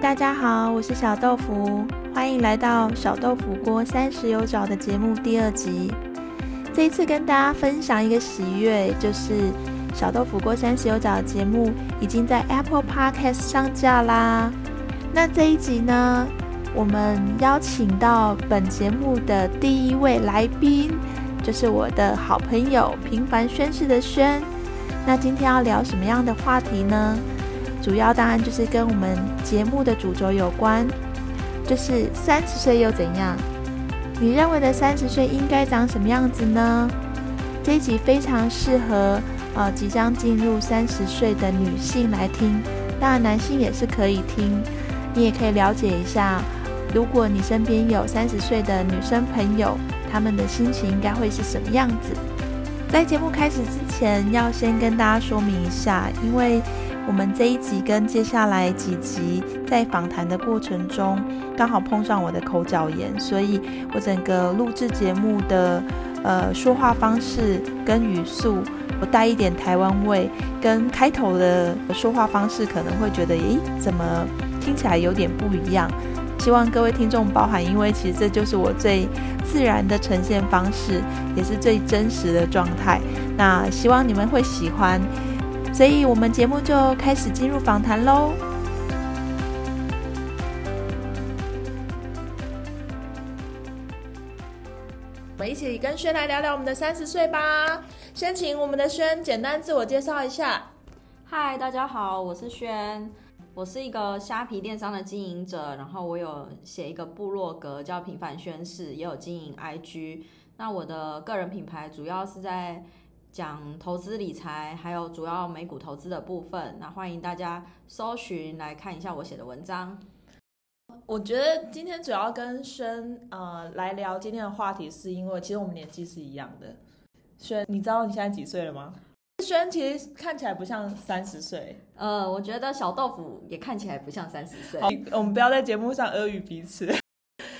大家好，我是小豆腐，欢迎来到小豆腐锅三十有找的节目第二集。这一次跟大家分享一个喜悦，就是小豆腐锅三十有找的节目已经在 Apple Podcast 上架啦。那这一集呢，我们邀请到本节目的第一位来宾，就是我的好朋友平凡宣誓的宣。那今天要聊什么样的话题呢？主要当然就是跟我们节目的主轴有关，就是三十岁又怎样？你认为的三十岁应该长什么样子呢？这一集非常适合呃即将进入三十岁的女性来听，当然男性也是可以听，你也可以了解一下，如果你身边有三十岁的女生朋友，她们的心情应该会是什么样子？在节目开始之前，要先跟大家说明一下，因为。我们这一集跟接下来几集在访谈的过程中，刚好碰上我的口角炎，所以我整个录制节目的呃说话方式跟语速，我带一点台湾味，跟开头的说话方式可能会觉得，咦，怎么听起来有点不一样？希望各位听众包涵，因为其实这就是我最自然的呈现方式，也是最真实的状态。那希望你们会喜欢。所以，我们节目就开始进入访谈喽。我们一起跟轩来聊聊我们的三十岁吧。先请我们的轩简单自我介绍一下。嗨，大家好，我是轩，我是一个虾皮电商的经营者，然后我有写一个部落格叫平凡宣誓，也有经营 IG。那我的个人品牌主要是在。讲投资理财，还有主要美股投资的部分，那欢迎大家搜寻来看一下我写的文章。我觉得今天主要跟轩呃来聊今天的话题，是因为其实我们年纪是一样的。轩，你知道你现在几岁了吗？轩其实看起来不像三十岁。呃，我觉得小豆腐也看起来不像三十岁。我们不要在节目上阿谀彼此。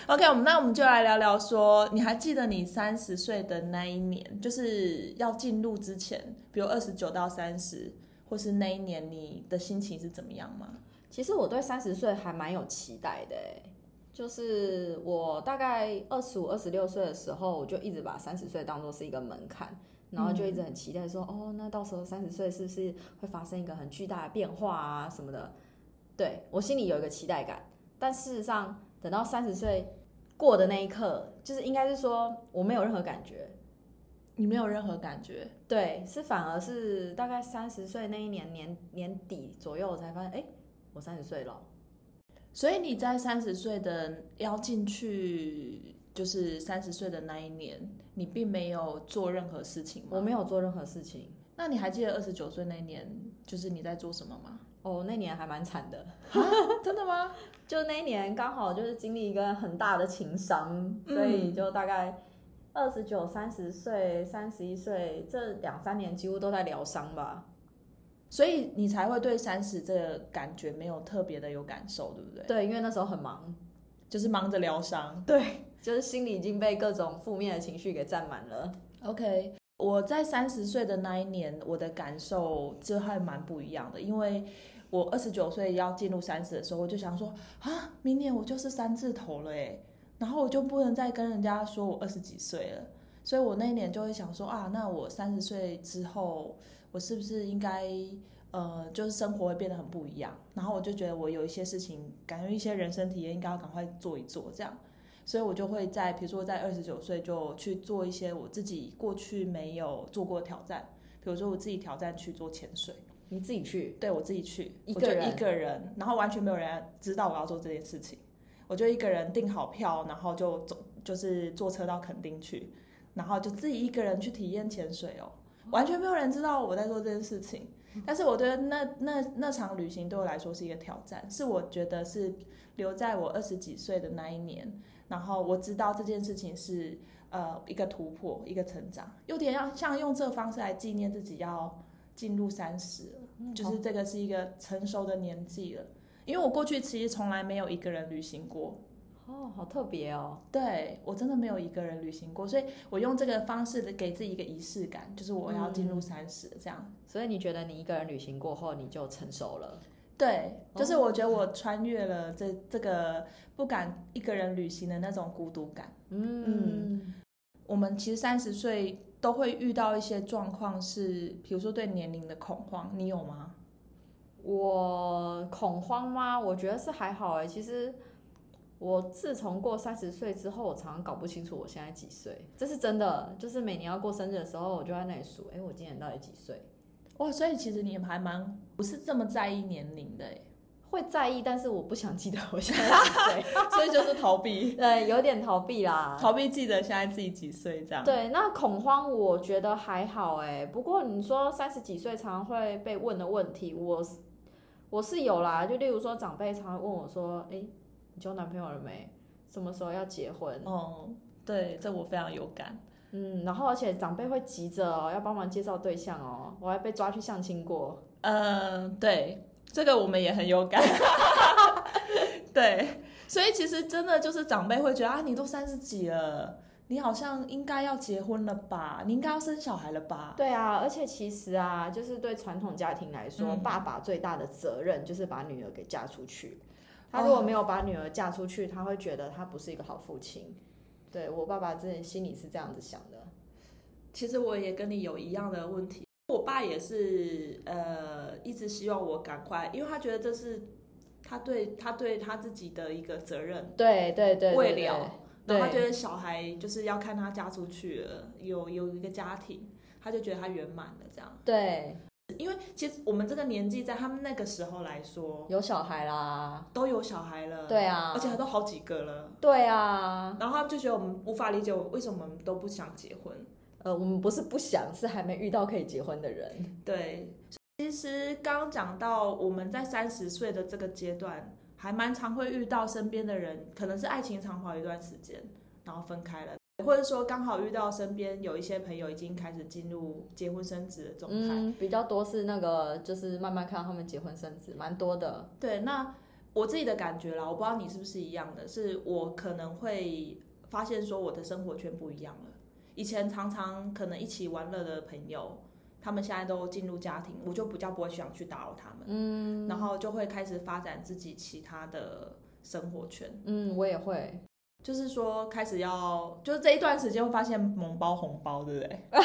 OK，我们那我们就来聊聊，说你还记得你三十岁的那一年，就是要进入之前，比如二十九到三十，或是那一年你的心情是怎么样吗？其实我对三十岁还蛮有期待的，就是我大概二十五、二十六岁的时候，我就一直把三十岁当做是一个门槛，然后就一直很期待说，哦，那到时候三十岁是不是会发生一个很巨大的变化啊什么的？对我心里有一个期待感，但事实上等到三十岁。过的那一刻，就是应该是说我没有任何感觉，你没有任何感觉，对，是反而是大概三十岁那一年年年底左右，我才发现，哎，我三十岁了。所以你在三十岁的要进去，就是三十岁的那一年，你并没有做任何事情吗？我没有做任何事情。那你还记得二十九岁那一年，就是你在做什么吗？哦，那年还蛮惨的，真的吗？就那一年刚好就是经历一个很大的情伤，所以就大概二十九、三十岁、三十一岁这两三年几乎都在疗伤吧，所以你才会对三十这个感觉没有特别的有感受，对不对？对，因为那时候很忙，就是忙着疗伤，对，就是心里已经被各种负面的情绪给占满了。OK。我在三十岁的那一年，我的感受就还蛮不一样的，因为我二十九岁要进入三十的时候，我就想说啊，明年我就是三字头了诶，然后我就不能再跟人家说我二十几岁了，所以我那一年就会想说啊，那我三十岁之后，我是不是应该呃，就是生活会变得很不一样？然后我就觉得我有一些事情，感觉一些人生体验应该要赶快做一做，这样。所以我就会在，比如说在二十九岁就去做一些我自己过去没有做过挑战，比如说我自己挑战去做潜水，你自己去？对我自己去，一个人，一个人，然后完全没有人知道我要做这件事情，我就一个人订好票，然后就走，就是坐车到垦丁去，然后就自己一个人去体验潜水哦，完全没有人知道我在做这件事情，但是我觉得那那那场旅行对我来说是一个挑战，是我觉得是留在我二十几岁的那一年。然后我知道这件事情是呃一个突破，一个成长，有点要像用这个方式来纪念自己要进入三十了，就是这个是一个成熟的年纪了。因为我过去其实从来没有一个人旅行过，哦，好特别哦。对我真的没有一个人旅行过，所以我用这个方式的给自己一个仪式感，就是我要进入三十这样。所以你觉得你一个人旅行过后你就成熟了？对，就是我觉得我穿越了这这个不敢一个人旅行的那种孤独感。嗯，我们其实三十岁都会遇到一些状况，是比如说对年龄的恐慌，你有吗？我恐慌吗？我觉得是还好哎。其实我自从过三十岁之后，我常常搞不清楚我现在几岁，这是真的。就是每年要过生日的时候，我就在那里数，哎，我今年到底几岁？哇，所以其实你还蛮不是这么在意年龄的哎。会在意，但是我不想记得我现在几岁，所以就是逃避。对，有点逃避啦，逃避记得现在自己几岁这样。对，那恐慌我觉得还好哎。不过你说三十几岁常常会被问的问题，我我是有啦。就例如说长辈常常问我说：“哎，你交男朋友了没？什么时候要结婚？”哦，对，这我非常有感。嗯，然后而且长辈会急着哦，要帮忙介绍对象哦。我还被抓去相亲过。嗯，对。这个我们也很有感，对，所以其实真的就是长辈会觉得啊，你都三十几了，你好像应该要结婚了吧，你应该要生小孩了吧？对啊，而且其实啊，就是对传统家庭来说，爸爸最大的责任就是把女儿给嫁出去。他如果没有把女儿嫁出去，他会觉得他不是一个好父亲。对我爸爸之前心里是这样子想的。其实我也跟你有一样的问题。我爸也是，呃，一直希望我赶快，因为他觉得这是他对他对他自己的一个责任，对对对，为了，然后他觉得小孩就是要看他嫁出去了，有有一个家庭，他就觉得他圆满了这样。对，因为其实我们这个年纪，在他们那个时候来说，有小孩啦，都有小孩了，对啊，而且还都好几个了，对啊，然后他就觉得我们无法理解为什么我们都不想结婚。呃，我们不是不想，是还没遇到可以结婚的人。对，其实刚刚讲到我们在三十岁的这个阶段，还蛮常会遇到身边的人，可能是爱情长跑一段时间，然后分开了，或者说刚好遇到身边有一些朋友已经开始进入结婚生子的状态。嗯，比较多是那个，就是慢慢看到他们结婚生子，蛮多的。对，那我自己的感觉啦，我不知道你是不是一样的，是我可能会发现说我的生活圈不一样了。以前常常可能一起玩乐的朋友，他们现在都进入家庭，我就比较不会想去打扰他们，嗯，然后就会开始发展自己其他的生活圈，嗯，我也会。就是说，开始要，就是这一段时间会发现萌包红包，对不对？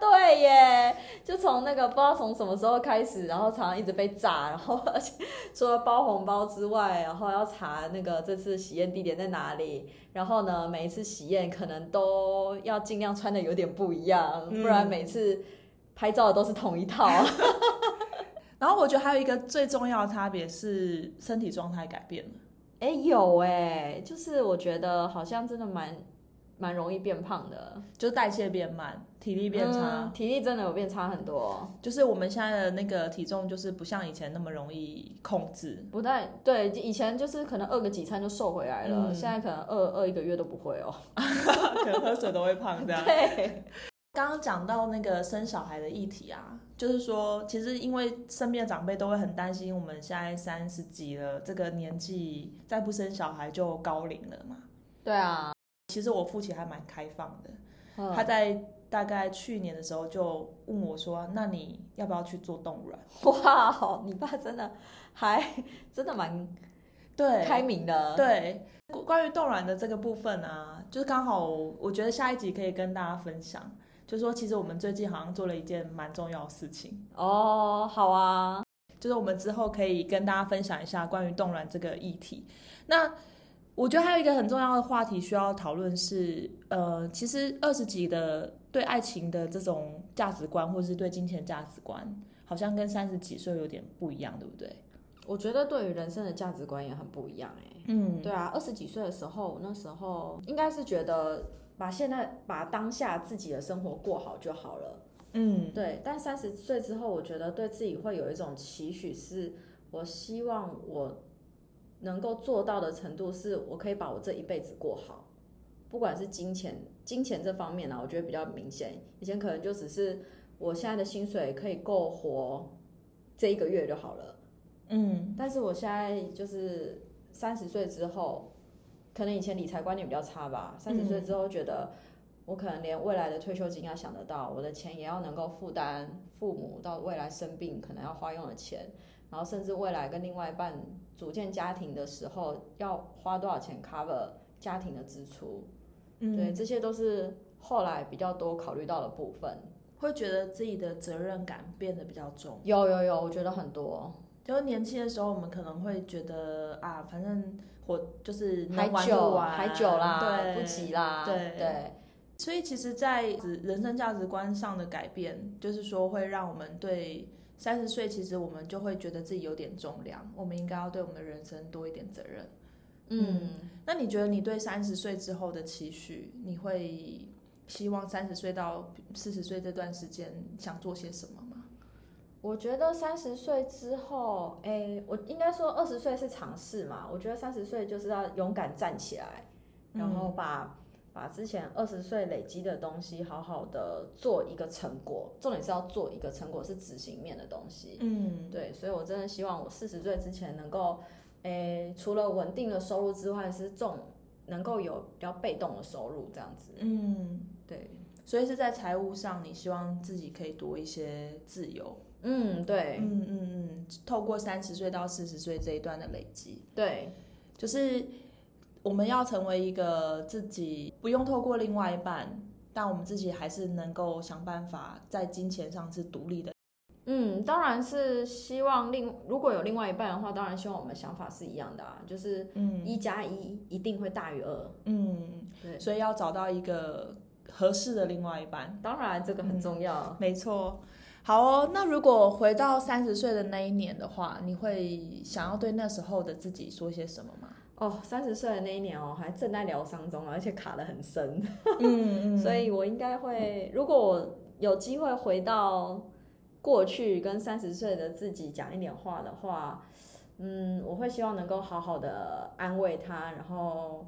对耶，就从那个不知道从什么时候开始，然后常常一直被炸，然后 而且除了包红包之外，然后要查那个这次喜宴地点在哪里，然后呢，每一次喜宴可能都要尽量穿的有点不一样，不然每次拍照的都是同一套。然后我觉得还有一个最重要的差别是身体状态改变了。哎，有哎，就是我觉得好像真的蛮蛮容易变胖的，就代谢变慢，体力变差，体力真的有变差很多。就是我们现在的那个体重，就是不像以前那么容易控制。不太对，以前就是可能饿个几餐就瘦回来了，现在可能饿饿一个月都不会哦，可能喝水都会胖这样。对。刚刚讲到那个生小孩的议题啊，就是说，其实因为身边的长辈都会很担心，我们现在三十几了，这个年纪再不生小孩就高龄了嘛。对啊，其实我父亲还蛮开放的，他在大概去年的时候就问我说：“那你要不要去做冻卵？”哇，你爸真的还真的蛮对开明的。对，关于冻卵的这个部分啊，就是刚好我觉得下一集可以跟大家分享。就说其实我们最近好像做了一件蛮重要的事情哦，好啊，就是我们之后可以跟大家分享一下关于冻卵这个议题。那我觉得还有一个很重要的话题需要讨论是，呃，其实二十几的对爱情的这种价值观，或是对金钱价值观，好像跟三十几岁有点不一样，对不对？我觉得对于人生的价值观也很不一样，哎，嗯，对啊，二十几岁的时候，那时候应该是觉得。把现在把当下自己的生活过好就好了，嗯，对。但三十岁之后，我觉得对自己会有一种期许，是我希望我能够做到的程度，是我可以把我这一辈子过好，不管是金钱金钱这方面呢，我觉得比较明显。以前可能就只是我现在的薪水可以够活这一个月就好了，嗯。但是我现在就是三十岁之后。可能以前理财观念比较差吧，三十岁之后觉得我可能连未来的退休金要想得到，我的钱也要能够负担父母到未来生病可能要花用的钱，然后甚至未来跟另外一半组建家庭的时候，要花多少钱 cover 家庭的支出，嗯对，这些都是后来比较多考虑到的部分。会觉得自己的责任感变得比较重。有有有，我觉得很多，就是年轻的时候，我们可能会觉得啊，反正活就是还能玩就久玩，还久啦，对，不急啦，对对。所以其实，在人生价值观上的改变，就是说会让我们对三十岁，其实我们就会觉得自己有点重量，我们应该要对我们的人生多一点责任。嗯，那你觉得你对三十岁之后的期许，你会希望三十岁到四十岁这段时间想做些什么吗？我觉得三十岁之后，哎，我应该说二十岁是尝试嘛，我觉得三十岁就是要勇敢站起来，然后把。把之前二十岁累积的东西好好的做一个成果，重点是要做一个成果是执行面的东西。嗯，对，所以我真的希望我四十岁之前能够，诶，除了稳定的收入之外，是重能够有比较被动的收入这样子。嗯，对，所以是在财务上，你希望自己可以多一些自由。嗯，对，嗯嗯嗯，透过三十岁到四十岁这一段的累积，对，就是。我们要成为一个自己不用透过另外一半，但我们自己还是能够想办法在金钱上是独立的。嗯，当然是希望另如果有另外一半的话，当然希望我们想法是一样的啊，就是嗯一加一一定会大于二。嗯，对，所以要找到一个合适的另外一半，当然这个很重要。没错。好哦，那如果回到三十岁的那一年的话，你会想要对那时候的自己说些什么吗？哦，三十岁的那一年哦，还正在疗伤中，而且卡得很深，嗯嗯，所以我应该会，如果我有机会回到过去跟三十岁的自己讲一点话的话，嗯，我会希望能够好好的安慰他，然后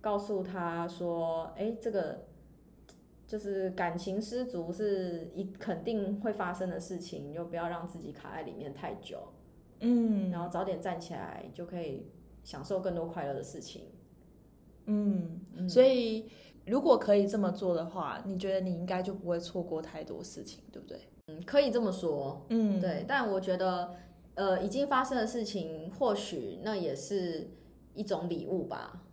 告诉他说，哎，这个就是感情失足是一肯定会发生的事情，你就不要让自己卡在里面太久，嗯，然后早点站起来就可以。享受更多快乐的事情，嗯，所以如果可以这么做的话，你觉得你应该就不会错过太多事情，对不对？嗯，可以这么说，嗯，对。但我觉得，呃，已经发生的事情，或许那也是一种礼物吧。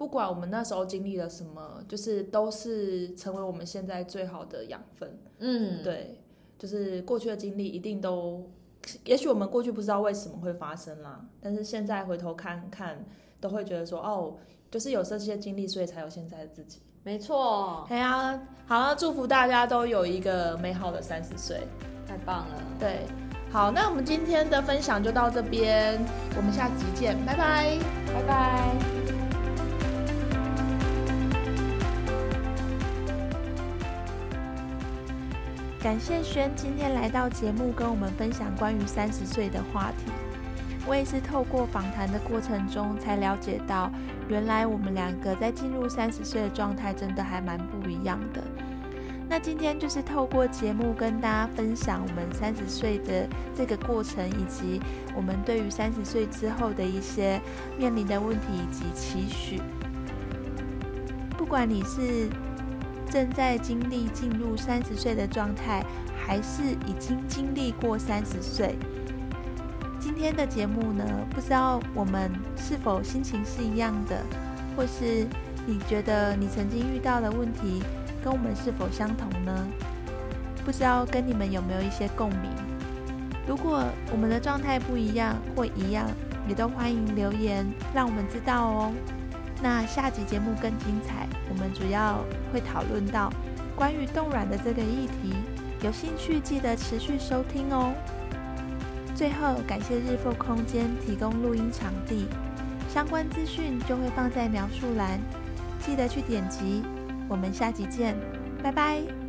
不管我们那时候经历了什么，就是都是成为我们现在最好的养分。嗯，对，就是过去的经历一定都。也许我们过去不知道为什么会发生啦，但是现在回头看看，都会觉得说，哦，就是有这些经历，所以才有现在的自己。没错。哎呀，好了，祝福大家都有一个美好的三十岁，太棒了。对，好，那我们今天的分享就到这边，我们下集见，拜拜，拜拜。感谢轩今天来到节目，跟我们分享关于三十岁的话题。我也是透过访谈的过程中，才了解到，原来我们两个在进入三十岁的状态，真的还蛮不一样的。那今天就是透过节目跟大家分享我们三十岁的这个过程，以及我们对于三十岁之后的一些面临的问题以及期许。不管你是。正在经历进入三十岁的状态，还是已经经历过三十岁？今天的节目呢，不知道我们是否心情是一样的，或是你觉得你曾经遇到的问题跟我们是否相同呢？不知道跟你们有没有一些共鸣？如果我们的状态不一样或一样，也都欢迎留言让我们知道哦。那下集节目更精彩，我们主要会讨论到关于冻卵的这个议题，有兴趣记得持续收听哦。最后感谢日复空间提供录音场地，相关资讯就会放在描述栏，记得去点击。我们下集见，拜拜。